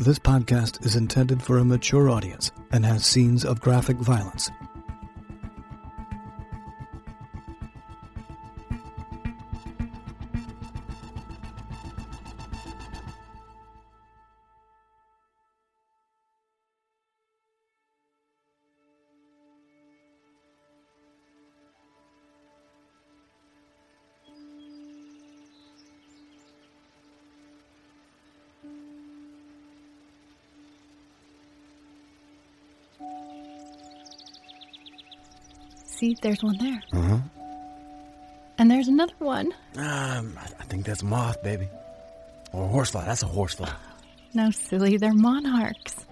This podcast is intended for a mature audience and has scenes of graphic violence. See, there's one there. Uh huh. And there's another one. Um, I I think that's moth, baby. Or a horsefly. That's a horsefly. No, silly, they're monarchs.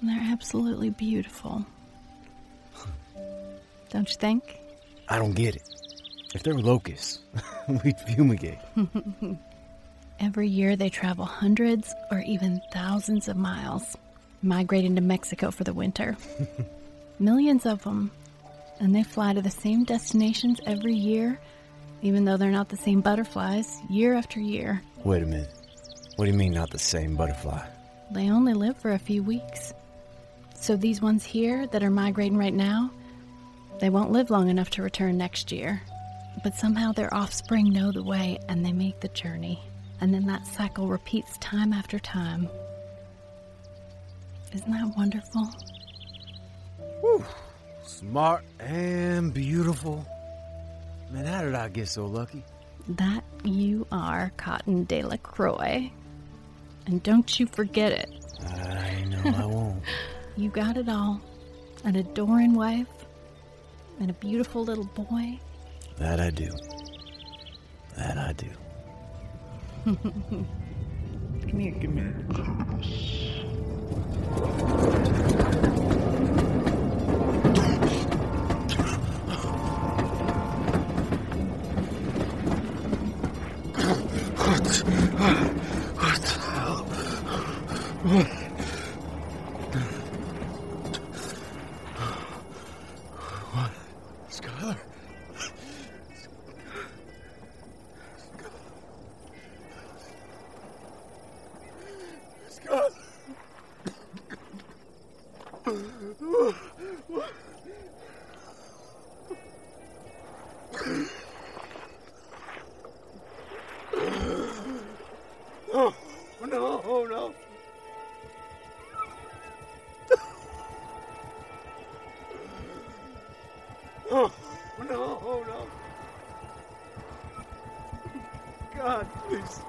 And they're absolutely beautiful. Don't you think? I don't get it. If they were locusts, we'd fumigate. Every year they travel hundreds or even thousands of miles, migrating to Mexico for the winter. Millions of them. And they fly to the same destinations every year, even though they're not the same butterflies, year after year. Wait a minute. What do you mean, not the same butterfly? They only live for a few weeks. So these ones here that are migrating right now, they won't live long enough to return next year. But somehow their offspring know the way and they make the journey. And then that cycle repeats time after time. Isn't that wonderful? Smart and beautiful. Man, how did I get so lucky? That you are Cotton de la Croix. And don't you forget it. I know I won't. You got it all an adoring wife and a beautiful little boy. That I do. That I do. Come here. Give me. Oh, no, oh, no. God, please.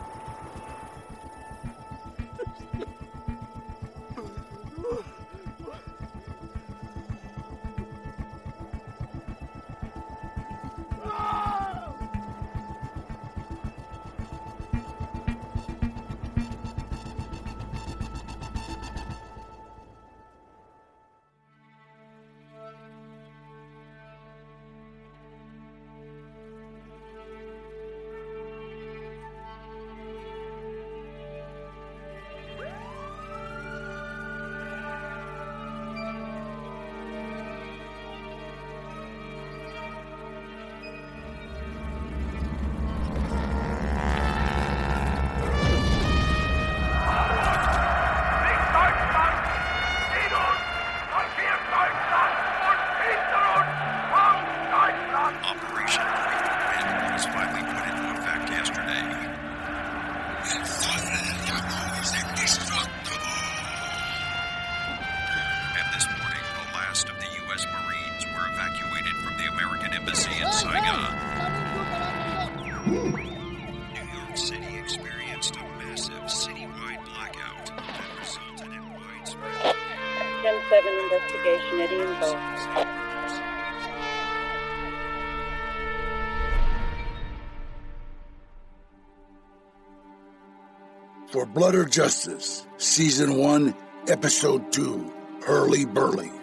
For Blood or Justice, Season 1, Episode 2, Hurly Burly.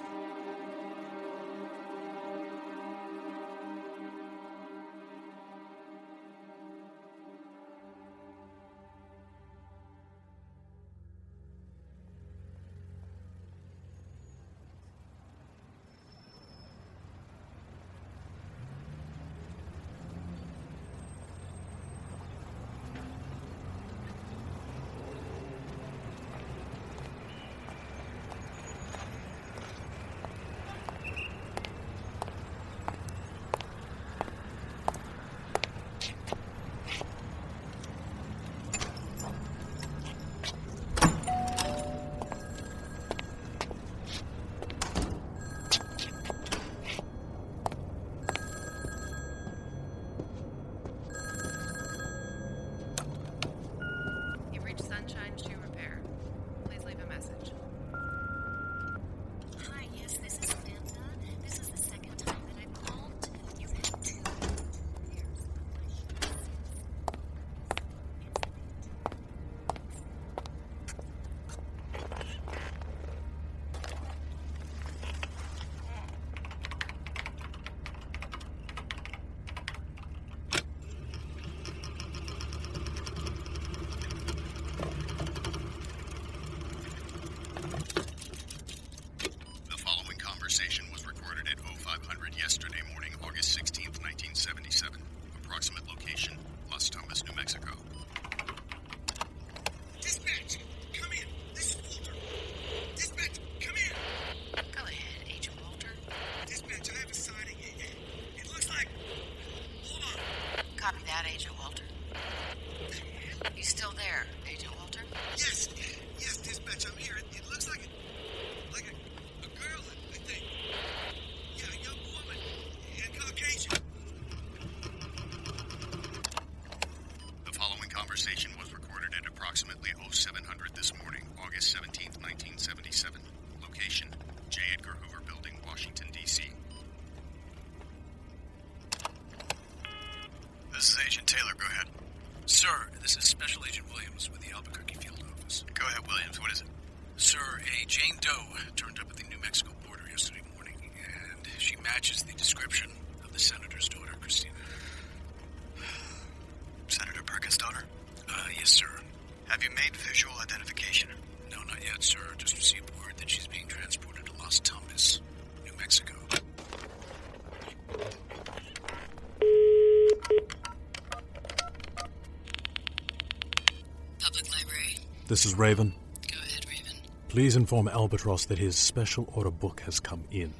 This is Raven. Go ahead, Raven. Please inform Albatross that his special order book has come in.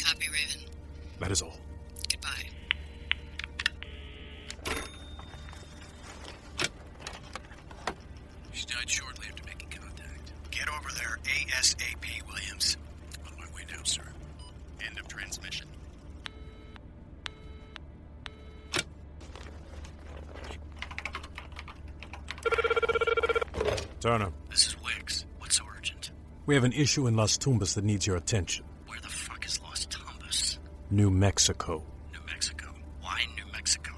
Copy, Raven. That is all. We have an issue in Las Tumbas that needs your attention. Where the fuck is Los Tumbas? New Mexico. New Mexico. Why New Mexico?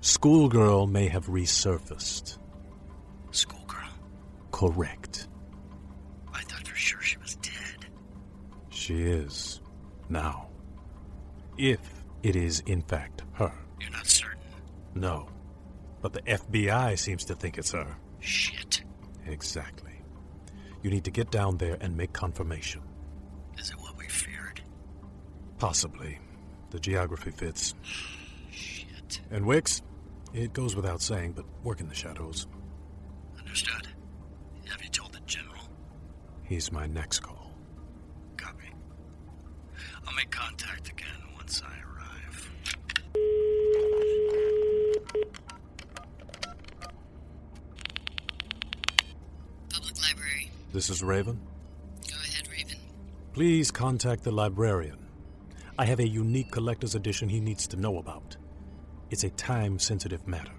Schoolgirl may have resurfaced. Schoolgirl? Correct. I thought for sure she was dead. She is. Now. If it is in fact her. You're not certain? No. But the FBI seems to think it's her. Shit. Exactly. You need to get down there and make confirmation. Is it what we feared? Possibly. The geography fits. Shit. And Wicks, it goes without saying, but work in the shadows. Understood. Have you told the general? He's my next call. Copy. I'll make contact again once I arrive. Public library. This is Raven. Go ahead, Raven. Please contact the librarian. I have a unique collector's edition he needs to know about. It's a time sensitive matter.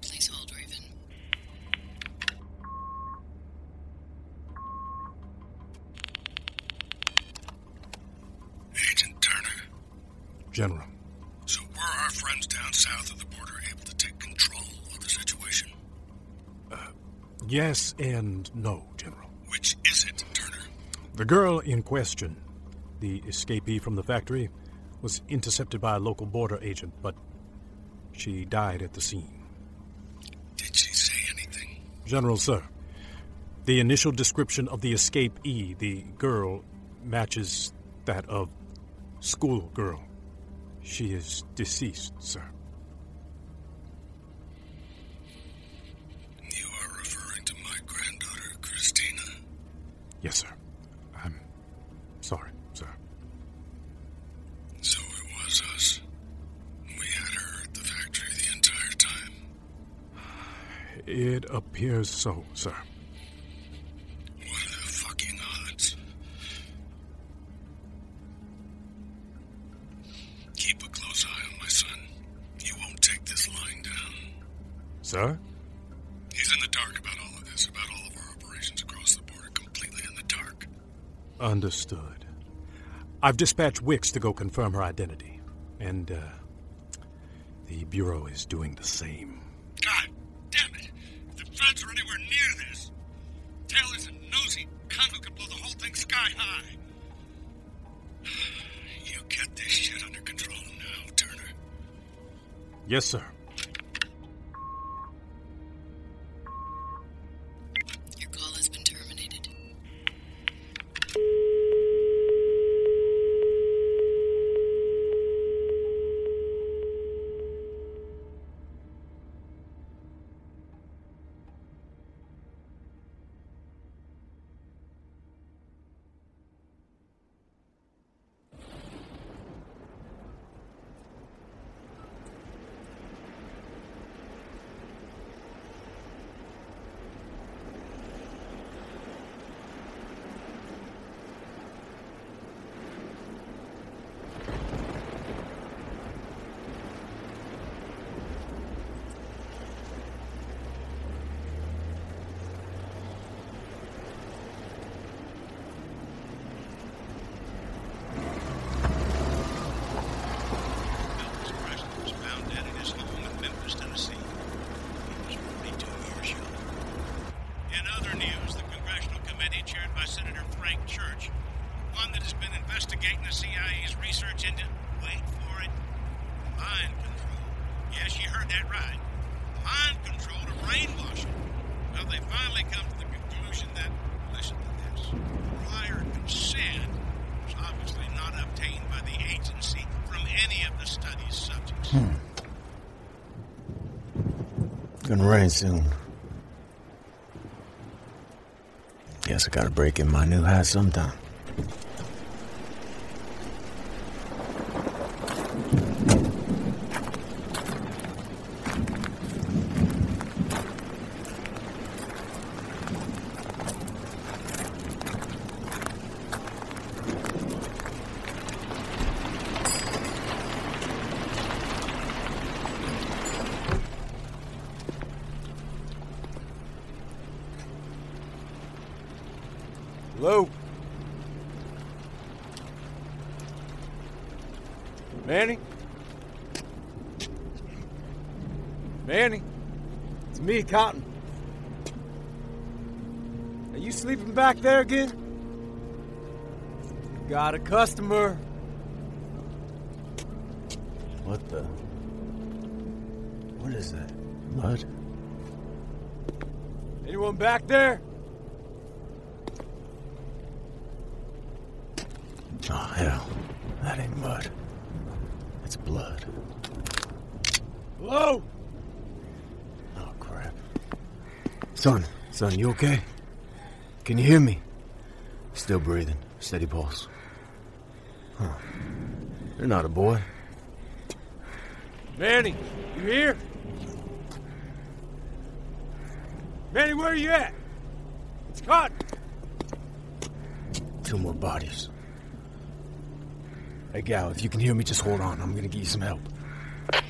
Please hold, Raven. Agent Turner. General, yes and no, General. Which is it, Turner? The girl in question, the escapee from the factory, was intercepted by a local border agent, but she died at the scene. Did she say anything? General, sir, the initial description of the escapee, the girl, matches that of schoolgirl. She is deceased, sir. Yes, sir. I'm sorry, sir. So it was us. We had her at the factory the entire time. It appears so, sir. What are the fucking odds? Keep a close eye on my son. He won't take this lying down. Sir? Understood. I've dispatched Wicks to go confirm her identity. And, uh, the Bureau is doing the same. God damn it! If the feds are anywhere near this, Taylor's a nosy cunt who could blow the whole thing sky high. You get this shit under control now, Turner. Yes, sir. Your call has been terminated. investigating the CIA's research into, wait for it, mind control. Yes, you heard that right. Mind control to brainwashing. Well, they finally come to the conclusion that, listen to this, prior consent was obviously not obtained by the agency from any of the study's subjects. Gonna rain soon. Guess I gotta break in my new hat sometime. Hello? Manny? Manny? It's me, Cotton. Are you sleeping back there again? Got a customer. What the? What is that? Mud? Anyone back there? Oh, hell. That ain't mud. It's blood. Hello? Oh, crap. Son, son, you okay? Can you hear me? Still breathing. Steady pulse. Huh. You're not a boy. Manny, you here? Manny, where are you at? It's caught. Two more bodies. Hey, Gal, if you can hear me, just hold on. I'm gonna get you some help.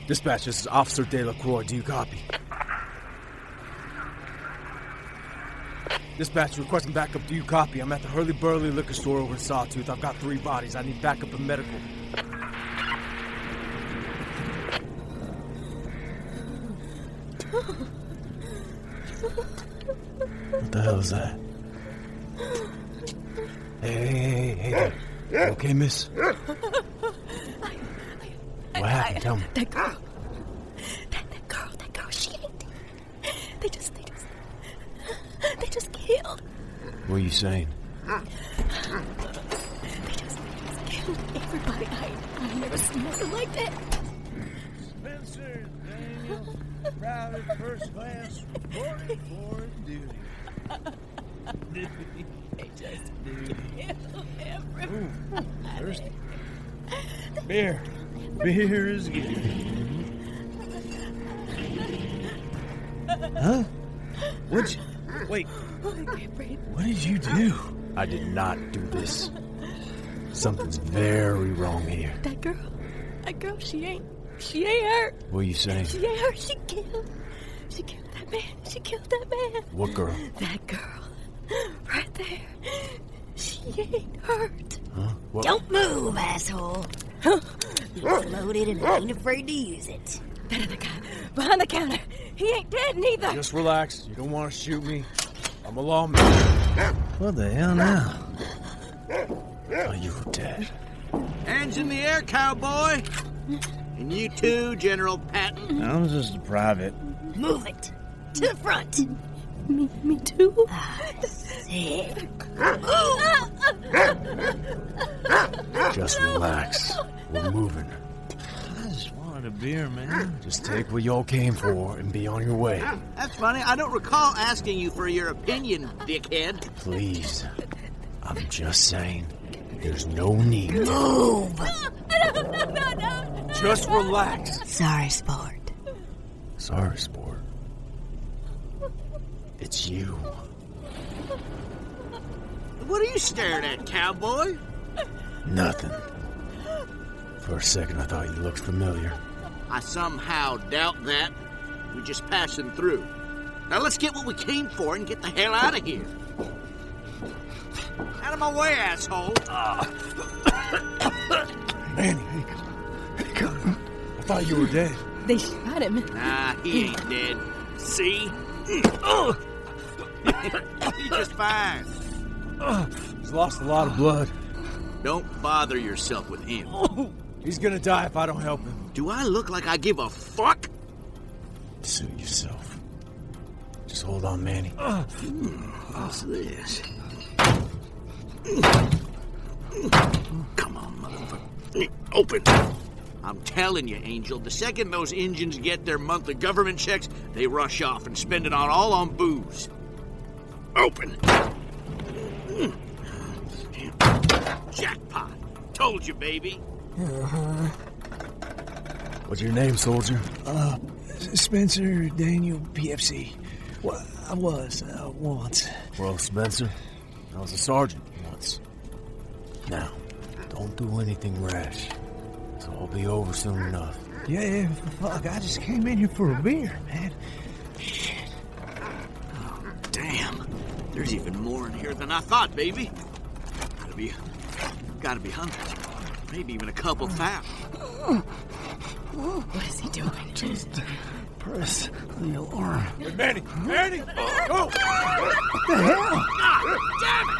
Dispatch, this is Officer De La Croix. Do you copy? Dispatch, requesting backup. Do you copy? I'm at the Hurley Burley liquor store over in Sawtooth. I've got three bodies. I need backup and medical. What the hell is that? Hey, hey, hey, hey. You okay, miss? What happened? Tell me. That girl. That, that girl, that girl, she ain't. They just, they just. They just killed. What are you? They just, they just killed everybody. I, I never seen nothing like that. Spencer Daniel, private first class, reporting for duty. Duty. They just killed everybody. Ooh, thirsty. Beer. Beer is good. Huh? What'd. Wait, I can't breathe. What did you do? I did not do this. Something's very wrong here. That girl, that girl, she ain't, she ain't hurt. What are you saying? She ain't hurt. She killed, she killed that man. She killed that man. What girl? That girl, right there. She ain't hurt. Huh? What? Don't move, asshole. It's loaded and I ain't afraid to use it. That other guy behind the counter. He ain't dead neither. Just relax. You don't want to shoot me. I'm a lawman. what the hell now? Are you dead? Hands in the air, cowboy. And you too, General Patton. I'm just a private. Move it. To the front. Me, me too. Ah, sick. Ah, ah. Just relax. We're moving. I just a beer, man. Just take what y'all came for and be on your way. That's funny. I don't recall asking you for your opinion, dickhead. Please. I'm just saying. There's no need. Move. No, no, no, no. Just relax. Sorry, sport. Sorry, sport. It's you. What are you staring at, cowboy? Nothing. For a second, I thought you looked familiar. I somehow doubt that. We're just passing through. Now let's get what we came for and get the hell out of here. Out of my way, asshole. Manny, hey, hey, come. I thought you were dead. They shot him. Nah, he ain't dead. See? He's just fine. He's lost a lot of blood. Don't bother yourself with him. He's gonna die if I don't help him. Do I look like I give a fuck? Suit yourself. Just hold on, Manny. Hmm, what's this? Come on, motherfucker. Open. I'm telling you, Angel, the second those engines get their monthly government checks, they rush off and spend it on all on booze. Open. Hmm. Jackpot. Told you, baby. Uh-huh. What's your name, soldier? Uh, Spencer Daniel PFC. Well, I was, uh, once. Well, Spencer, I was a sergeant once. Now, don't do anything rash. It'll all be over soon enough. Yeah, yeah, fuck, I just came in here for a beer, man. Shit. Oh, damn. There's even more in here than I thought, baby. Gotta be. Gotta be hundreds. Maybe even a couple thousand. What is he doing? Just press the alarm. Hey, Manny! Manny! Go! Oh. What the hell? God damn it!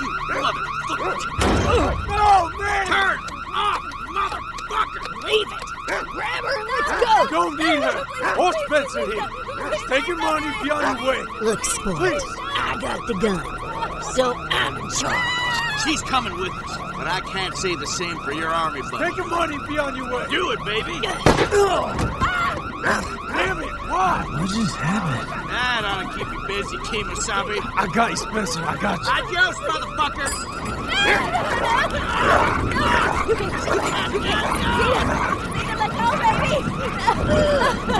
You motherfucker! No, man! Turn off, motherfucker! Leave it! Grab her and let's go! Don't need her! Or Spencer here! Just take your money and be on your way! Look, sport, Please. I got the gun, so I'm in charge. She's coming with us, but I can't say the same for your army buddy. Take your money and be on your way! Do it, baby! Damn it! Why? What just happened? That ought to keep you busy, Kemosabe. I got you, Spencer. I got you. Adios, motherfucker! Let go, baby!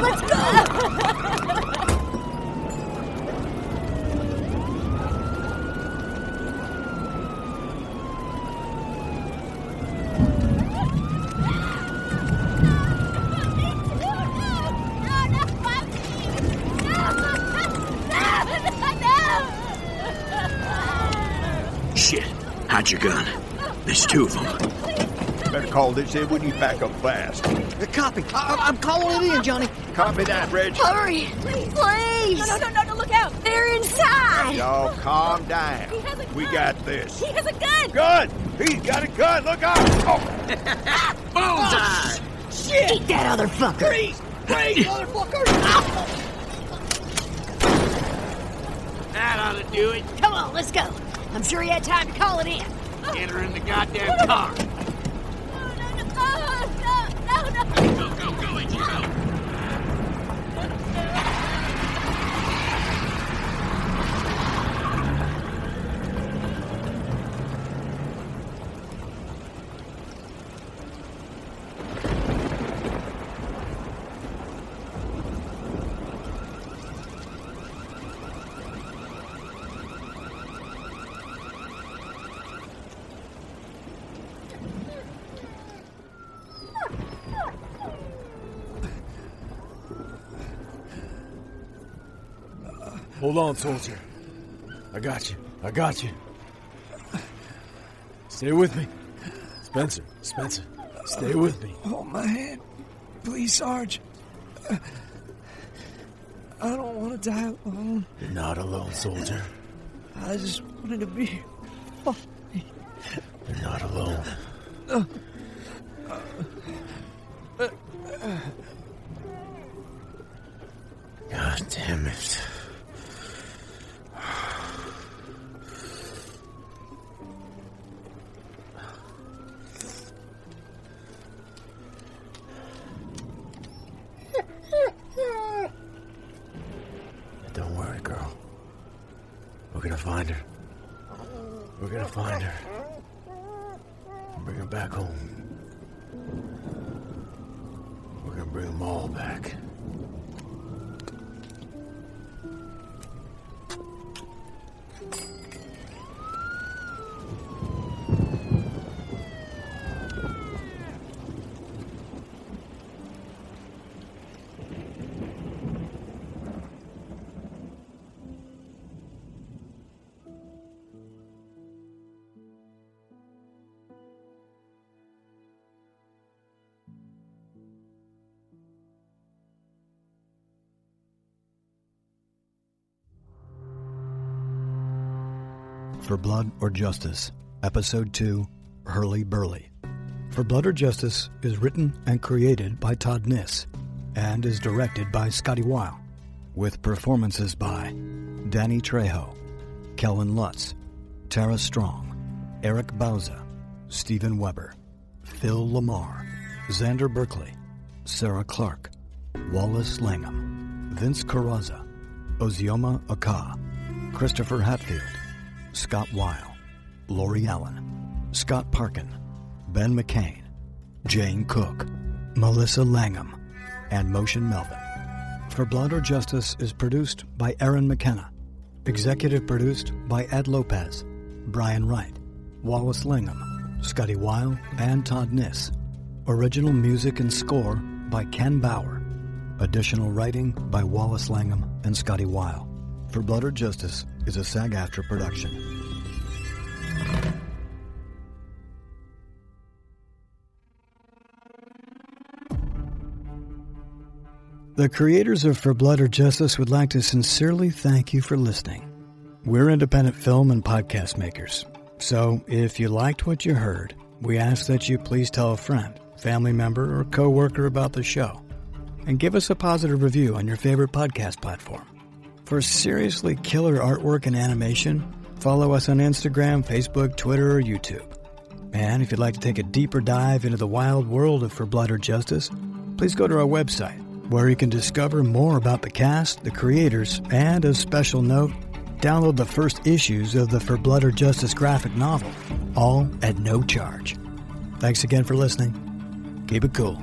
Hide your gun. There's two of them. Better call this in when you back up fast. Copy. I- I'm calling it in, Johnny. Copy that, Reg. Hurry! Please! Please! No, no, no, no, no, look out! They're inside! Y'all calm down. He has a We got this. He has a gun! Gun! He's got a gun! Look out! Oh, Bullseye! Shit! Eat that other fucker. Freeze! Freeze, motherfucker! Ah! That ought to do it. Come on, let's go. I'm sure he had time to call it in. Get her in the goddamn car. Oh, no, no, no! Go, go, go, Angel, go. Hold on, soldier. I got you. I got you. Stay with me. Spencer, Spencer, stay with me. Hold my hand. Please, Sarge. I don't want to die alone. You're not alone, soldier. I just wanted to be. Find her. We're gonna find her. Bring her back home. For Blood or Justice, Episode 2 Hurley Burley. For Blood or Justice is written and created by Todd Niss and is directed by Scotty Weil, with performances by Danny Trejo, Kellen Lutz, Tara Strong, Eric Bauza, Stephen Weber, Phil LaMarr, Xander Berkeley, Sarah Clark, Wallace Langham, Vince Carrazza, Ozioma Aka, Christopher Hatfield, Scott Weil, Lori Allen, Scott Parkin, Ben McCain, Jane Cook, Melissa Langham, and Motion Melvin. For Blood or Justice is produced by Aaron McKenna. Executive produced by Ed Lopez, Brian Wright, Wallace Langham, Scotty Weil, and Todd Niss. Original music and score by Ken Bauer. Additional writing by Wallace Langham and Scotty Weil. For Blood or Justice is a SAG AFTRA production. The creators of For Blood or Justice would like to sincerely thank you for listening. We're independent film and podcast makers, so if you liked what you heard, we ask that you please tell a friend, family member, or coworker about the show, and give us a positive review on your favorite podcast platform. For seriously killer artwork and animation, follow us on Instagram, Facebook, Twitter, or YouTube. And if you'd like to take a deeper dive into the wild world of For Blood or Justice, please go to our website, where you can discover more about the cast, the creators, and a special note, download the first issues of the For Blood or Justice graphic novel, all at no charge. Thanks again for listening. Keep it cool.